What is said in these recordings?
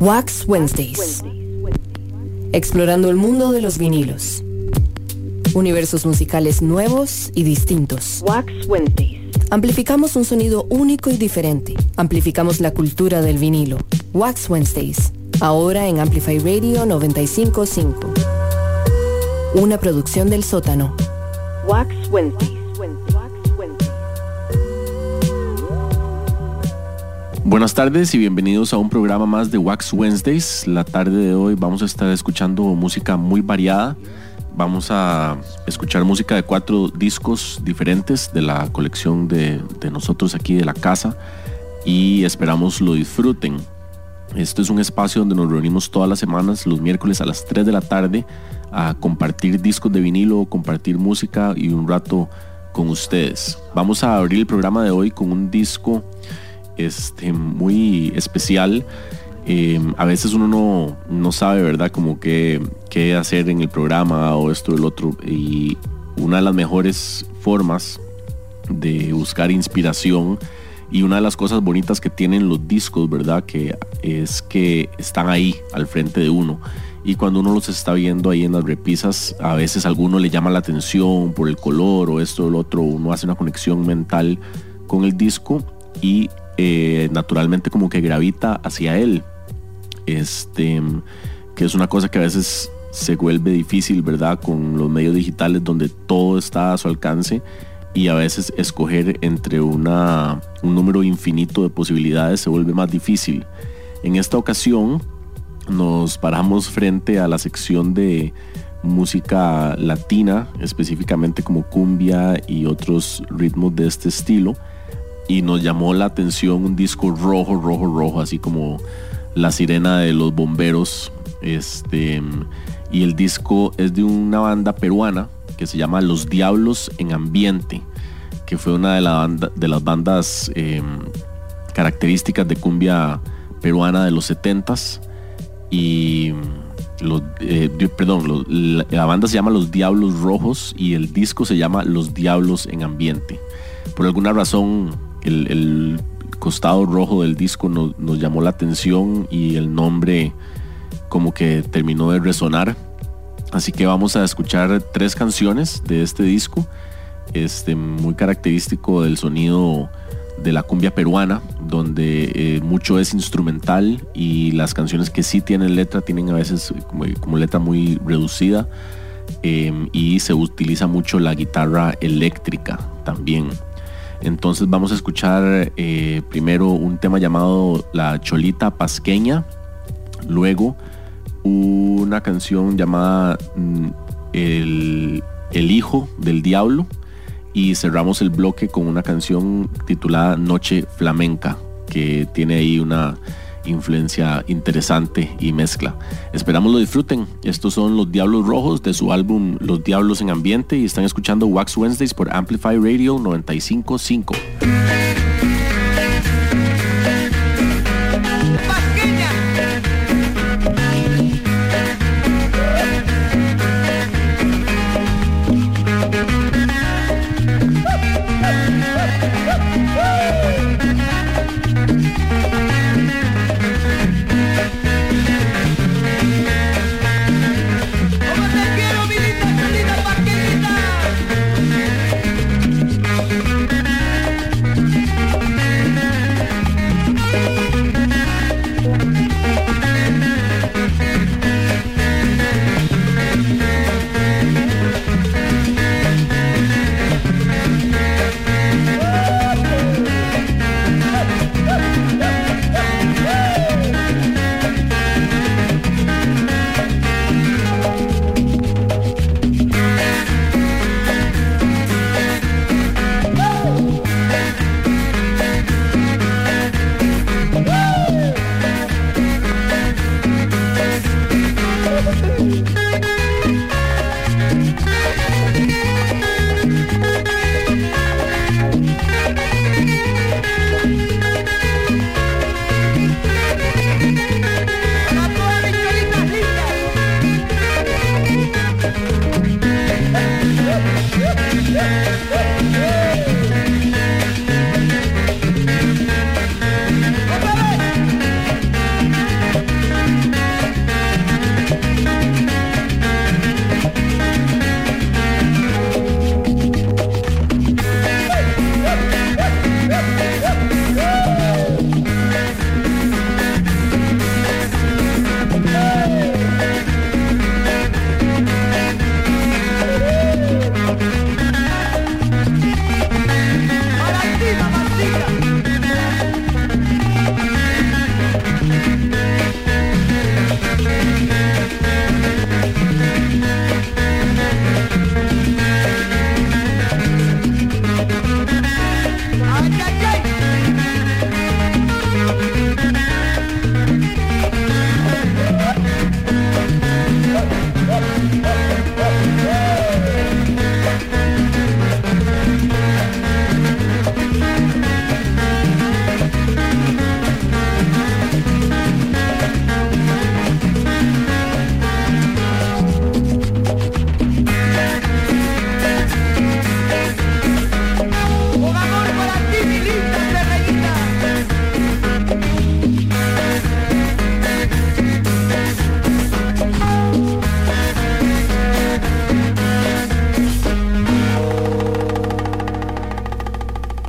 Wax Wednesdays. Explorando el mundo de los vinilos. Universos musicales nuevos y distintos. Wax Wednesdays. Amplificamos un sonido único y diferente. Amplificamos la cultura del vinilo. Wax Wednesdays. Ahora en Amplify Radio 955. Una producción del sótano. Wax Wednesdays. Buenas tardes y bienvenidos a un programa más de Wax Wednesdays. La tarde de hoy vamos a estar escuchando música muy variada. Vamos a escuchar música de cuatro discos diferentes de la colección de, nosotros aquí de la casa y esperamos lo disfruten. Este es un espacio donde nos reunimos todas las semanas, los miércoles a las 3 de la tarde, a compartir discos de vinilo, compartir música y un rato con ustedes. Vamos a abrir el programa de hoy con un disco este, muy especial. Em, a veces uno no, no, sabe, ¿verdad? Como qué, qué hacer en el programa o esto o el otro. Y una de las mejores formas de buscar inspiración y una de las cosas bonitas que tienen los discos, ¿verdad? Que es que están ahí al frente de uno. Y cuando uno los está viendo ahí en las repisas, a veces alguno le llama la atención por el color o esto o el otro. Uno hace una conexión mental con el disco y eh, naturalmente como que gravita hacia él. Este, que es una cosa que a veces se vuelve difícil, ¿verdad? Con los medios digitales donde todo está a su alcance y a veces escoger entre una, un número infinito de posibilidades se vuelve más difícil. En esta ocasión nos paramos frente a la sección de música latina, específicamente como cumbia y otros ritmos de este estilo y nos llamó la atención un disco rojo, rojo, rojo, así como la sirena de los bomberos. Este, y el disco es de una banda peruana que se llama Los Diablos en Ambiente, que fue una de, la de las bandas em, características de cumbia peruana de los 70s. Y los, eh, perdón, la banda se llama Los Diablos Rojos y el disco se llama Los Diablos en Ambiente. Por alguna razón el, costado rojo del disco nos, llamó la atención y el nombre como que terminó de resonar. Así que vamos a escuchar tres canciones de este disco, este, muy característico del sonido de la cumbia peruana, donde eh, mucho es instrumental y las canciones que sí tienen letra tienen a veces como, letra muy reducida eh, y se utiliza mucho la guitarra eléctrica también. Entonces vamos a escuchar eh, primero un tema llamado La Cholita Pasqueña, luego una canción llamada mm, el, el, Hijo del Diablo y cerramos el bloque con una canción titulada Noche Flamenca, que tiene ahí una influencia interesante y mezcla. Esperamos lo disfruten. Estos son los Diablos Rojos de su álbum Los Diablos en Ambiente y están escuchando Wax Wednesdays por Amplify Radio 955.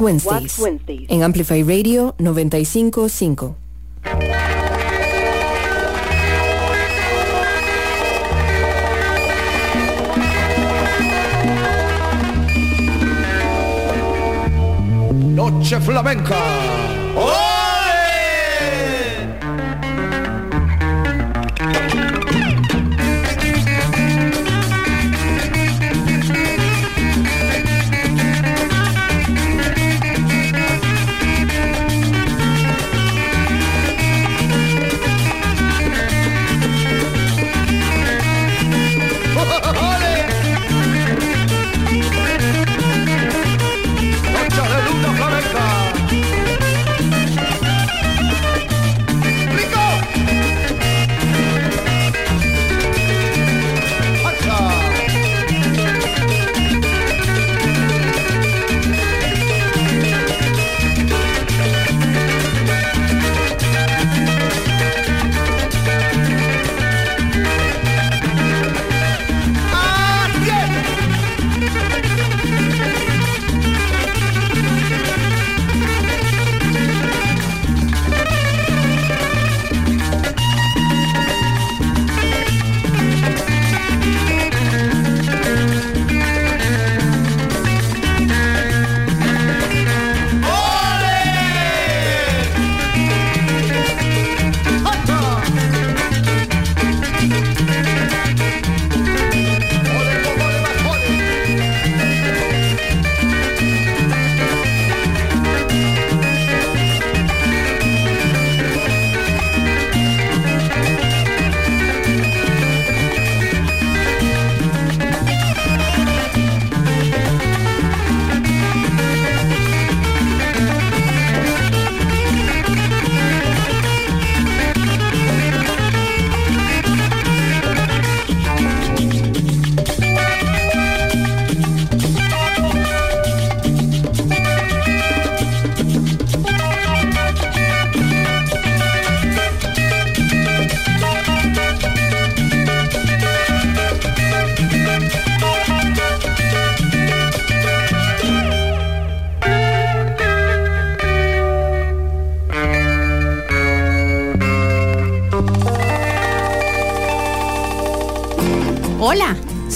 Wax Wednesdays, en Amplify Radio 955. Noche flamenca. ¡Oh!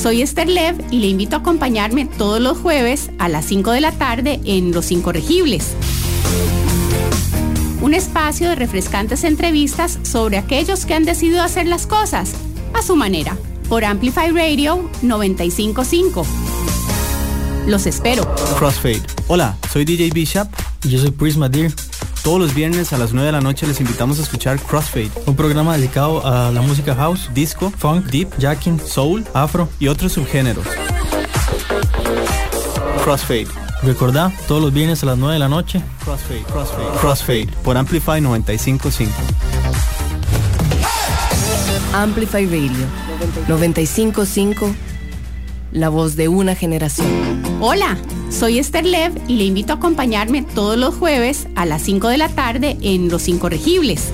Soy Esther Lev y le invito a acompañarme todos los jueves a las 5 de la tarde en Los Incorregibles. Un espacio de refrescantes entrevistas sobre aquellos que han decidido hacer las cosas a su manera por Amplify Radio 955. Los espero. Crossfade. Hola, soy DJ Bishop y yo soy Prisma Deer. Todos los viernes a las 9 de la noche les invitamos a escuchar Crossfade, un programa dedicado a la música house, disco, funk, deep, jacking, soul, afro y otros subgéneros. Crossfade. Recordá, todos los viernes a las 9 de la noche. Crossfade, Crossfade, Crossfade por Amplify 955. Amplify Radio 955, la voz de una generación. Hola, soy Esther Lev y le invito a acompañarme todos los jueves a las 5 de la tarde en Los Incorregibles.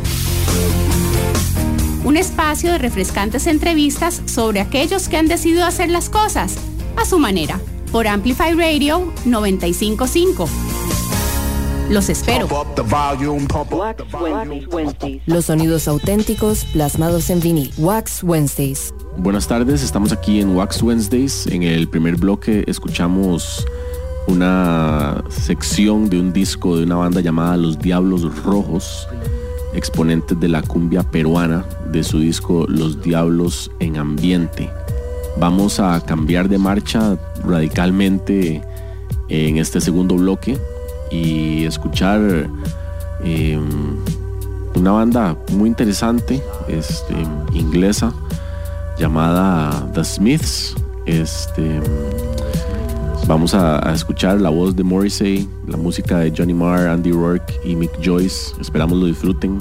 Un espacio de refrescantes entrevistas sobre aquellos que han decidido hacer las cosas a su manera por Amplify Radio 955. Los espero. Los sonidos auténticos plasmados en vinil. Wax Wednesdays. Buenas tardes, estamos aquí en Wax Wednesdays. En el primer bloque escuchamos una sección de un disco de una banda llamada Los Diablos Rojos, exponentes de la cumbia peruana, de su disco Los Diablos en Ambiente. Vamos a cambiar de marcha radicalmente en este segundo bloque y escuchar em, una banda muy interesante, este, inglesa, llamada The Smiths. Este, vamos a, escuchar la voz de Morrissey, la música de Johnny Marr, Andy Rourke y Mick Joyce. Esperamos lo disfruten.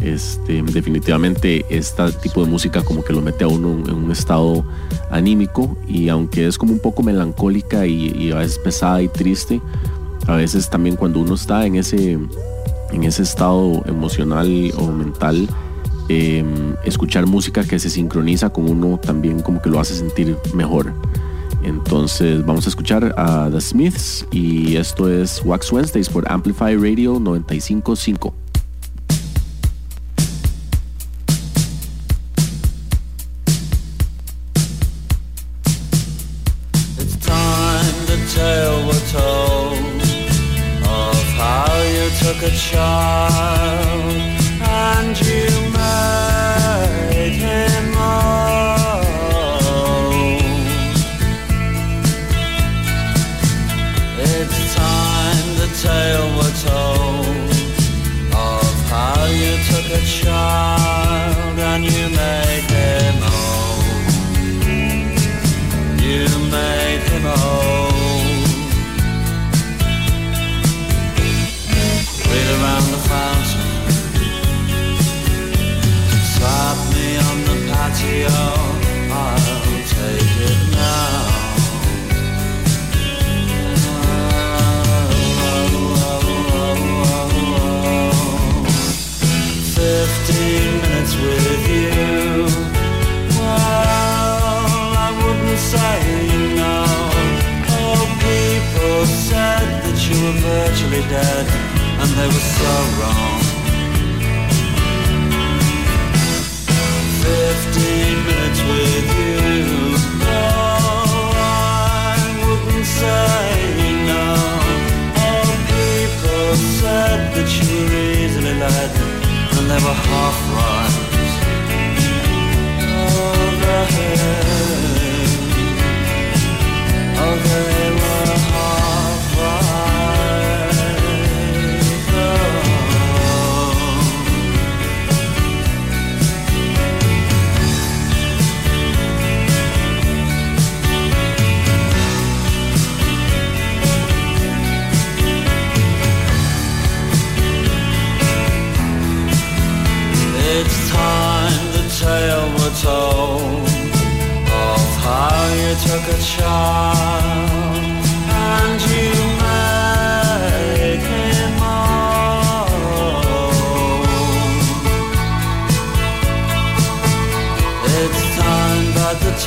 Este, definitivamente este tipo de música como que lo mete a uno en un estado anímico y aunque es como un poco melancólica y, a veces pesada y triste, a veces también cuando uno está en ese, en ese estado emocional o mental, em, escuchar música que se sincroniza con uno también como que lo hace sentir mejor. Entonces vamos a escuchar a The Smiths y esto es Wax Wednesdays por Amplify Radio 955.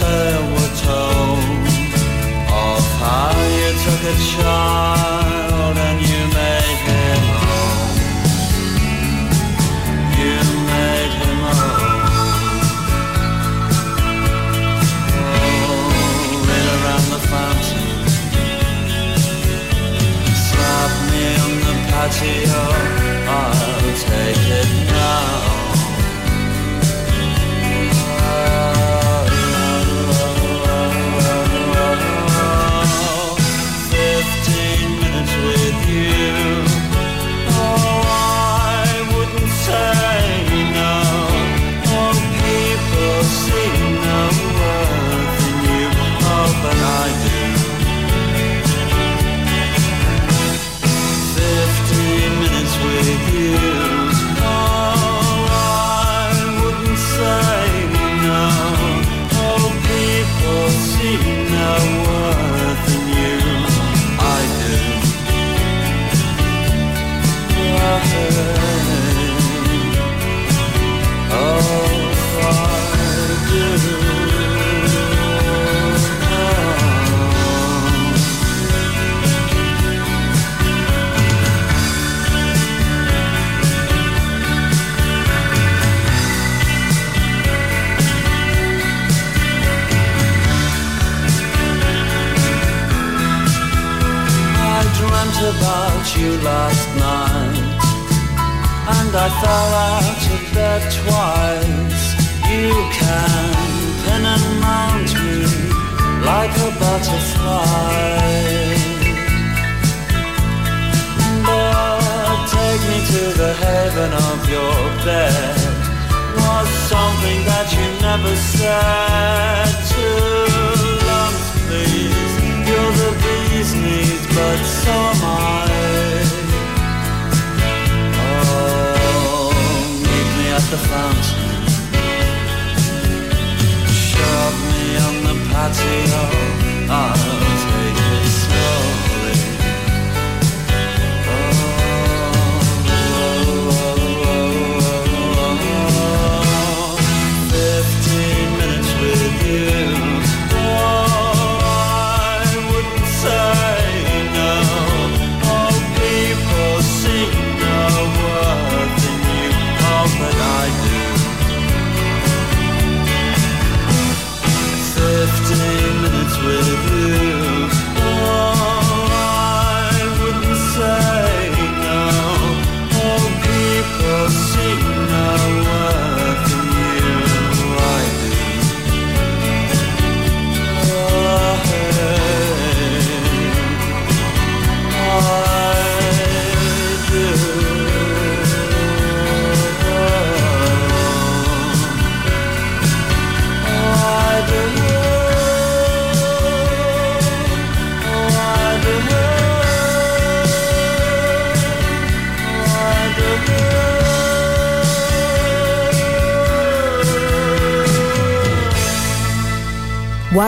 Were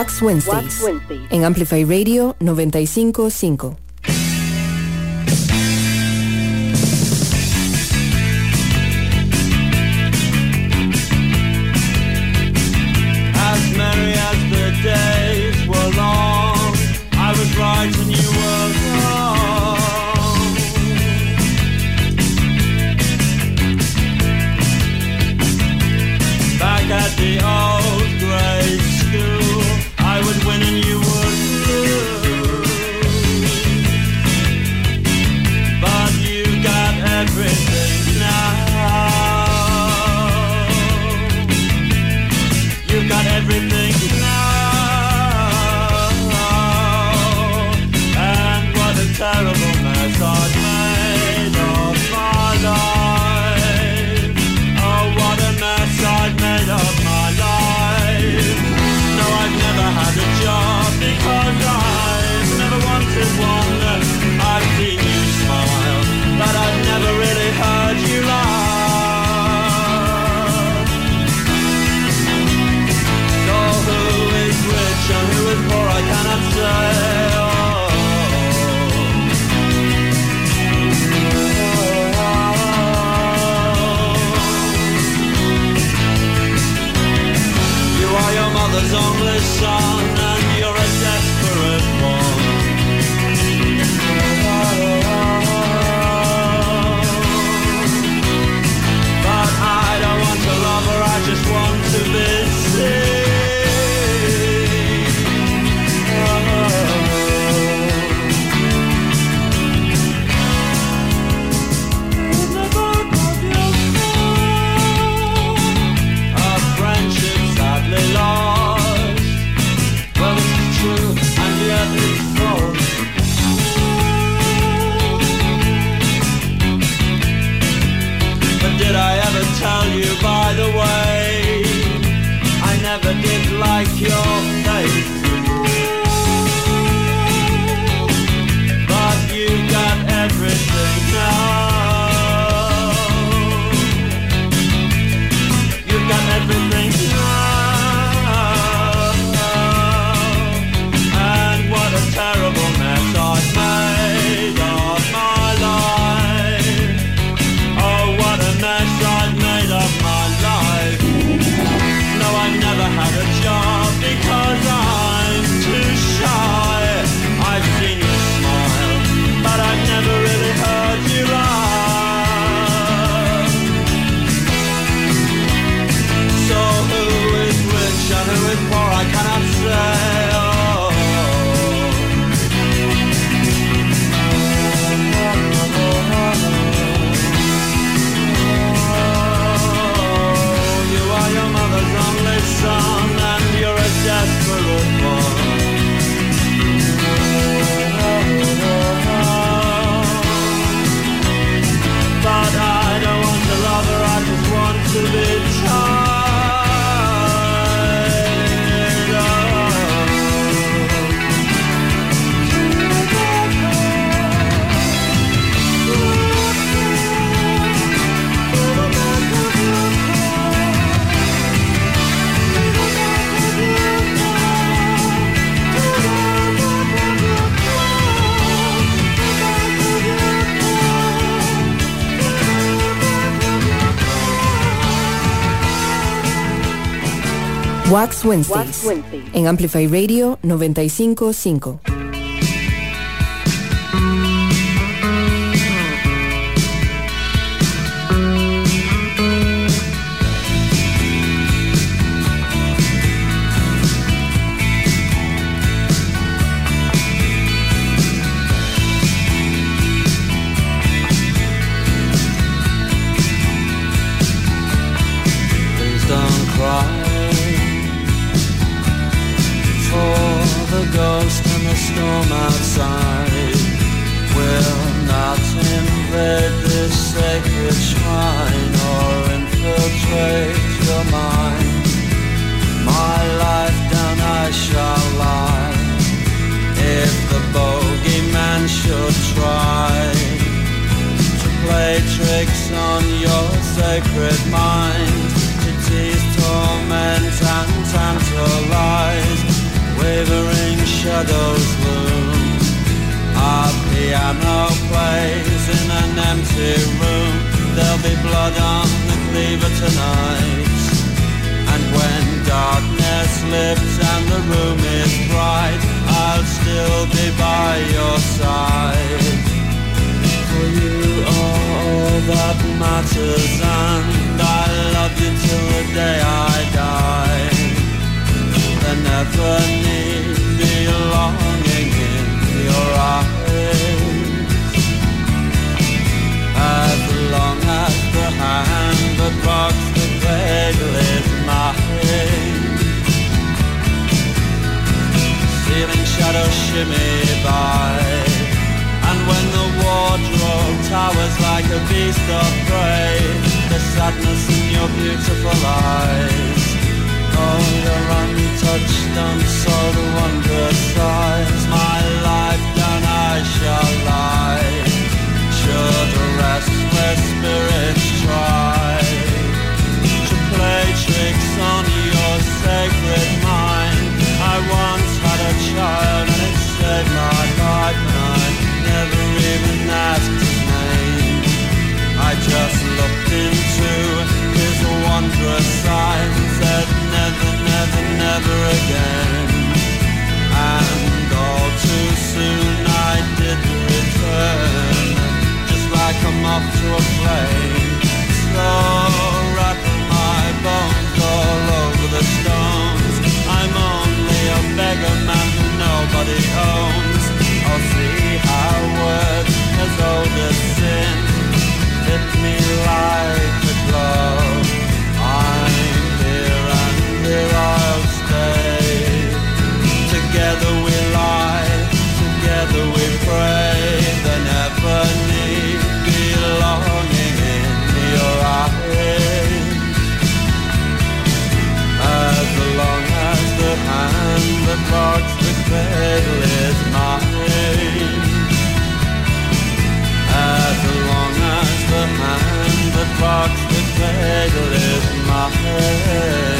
Wax Wednesdays, en Amplify Radio 955. Wednesdays, en Amplify Radio 955. I'm sorry. her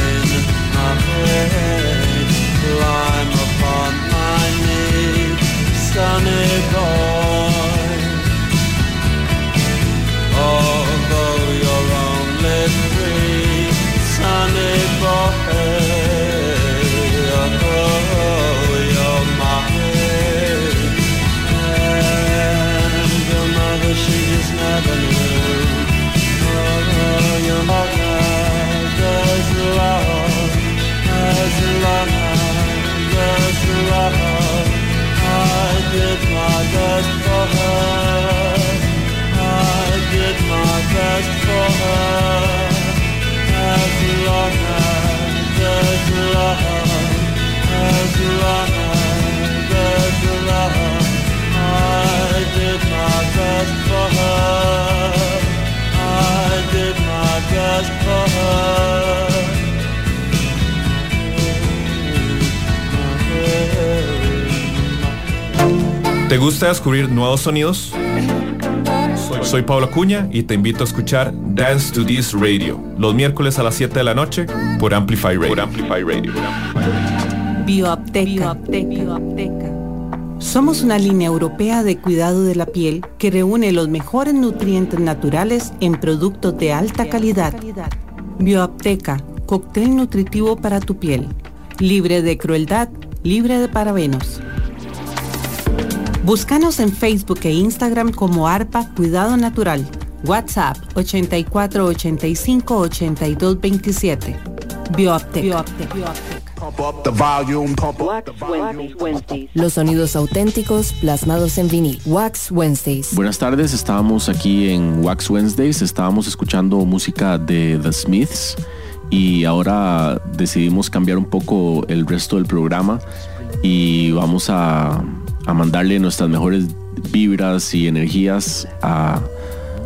¿Te gusta descubrir nuevos sonidos? Soy, Pablo Cuña y te invito a escuchar Dance to This Radio los miércoles a las 7 de la noche por Por Amplify Radio. Bioapteca. Somos una línea europea de cuidado de la piel que reúne los mejores nutrientes naturales en productos de alta calidad. Bioapteca, cóctel nutritivo para tu piel, libre de crueldad, libre de parabenos. Búscanos en Facebook e Instagram como ARPA Cuidado Natural. WhatsApp 84 85 82 27. Los sonidos auténticos plasmados en vinil. Wax Wednesdays. Buenas tardes, estábamos aquí en Wax Wednesdays, estábamos escuchando música de The Smiths y ahora decidimos cambiar un poco el resto del programa y vamos a, a mandarle nuestras mejores vibras y energías a,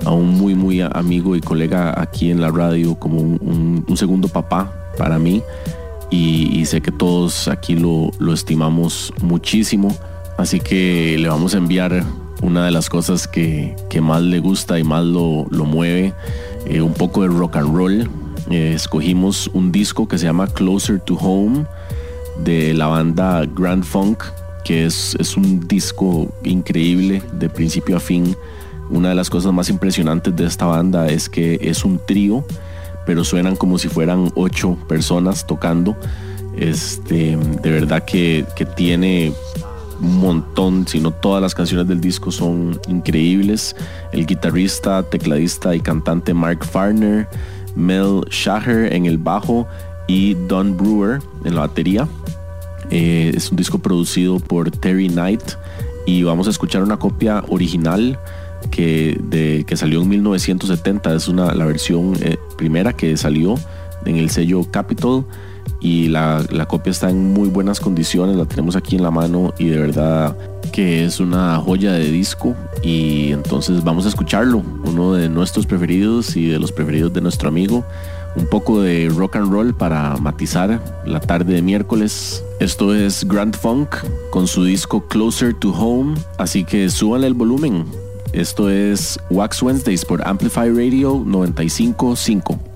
a, un muy muy amigo y colega aquí en la radio como un, un, un segundo papá para mí y, sé que todos aquí lo, lo, estimamos muchísimo así que le vamos a enviar una de las cosas que, que más le gusta y más lo, lo mueve eh, un poco de rock and roll eh, escogimos un disco que se llama Closer to Home de la banda Grand Funk, que es, es, un disco increíble de principio a fin. Una de las cosas más impresionantes de esta banda es que es un trío, pero suenan como si fueran ocho personas tocando. Este, de verdad que, que tiene un montón, si no todas las canciones del disco son increíbles. El guitarrista, tecladista y cantante Mark Farner, Mel Shaher en el bajo y Don Brewer en la batería. Eh, es un disco producido por Terry Knight y vamos a escuchar una copia original que, de, que salió en 1970. Es una, la versión eh, primera que salió en el sello Capitol y la, la, copia está en muy buenas condiciones. La tenemos aquí en la mano y de verdad que es una joya de disco. Y entonces vamos a escucharlo. Uno de nuestros preferidos y de los preferidos de nuestro amigo un poco de rock and roll para matizar la tarde de miércoles. Esto es Grand Funk con su disco Closer to Home, así que súbanle el volumen. Esto es Wax Wednesdays por Amplify Radio 955.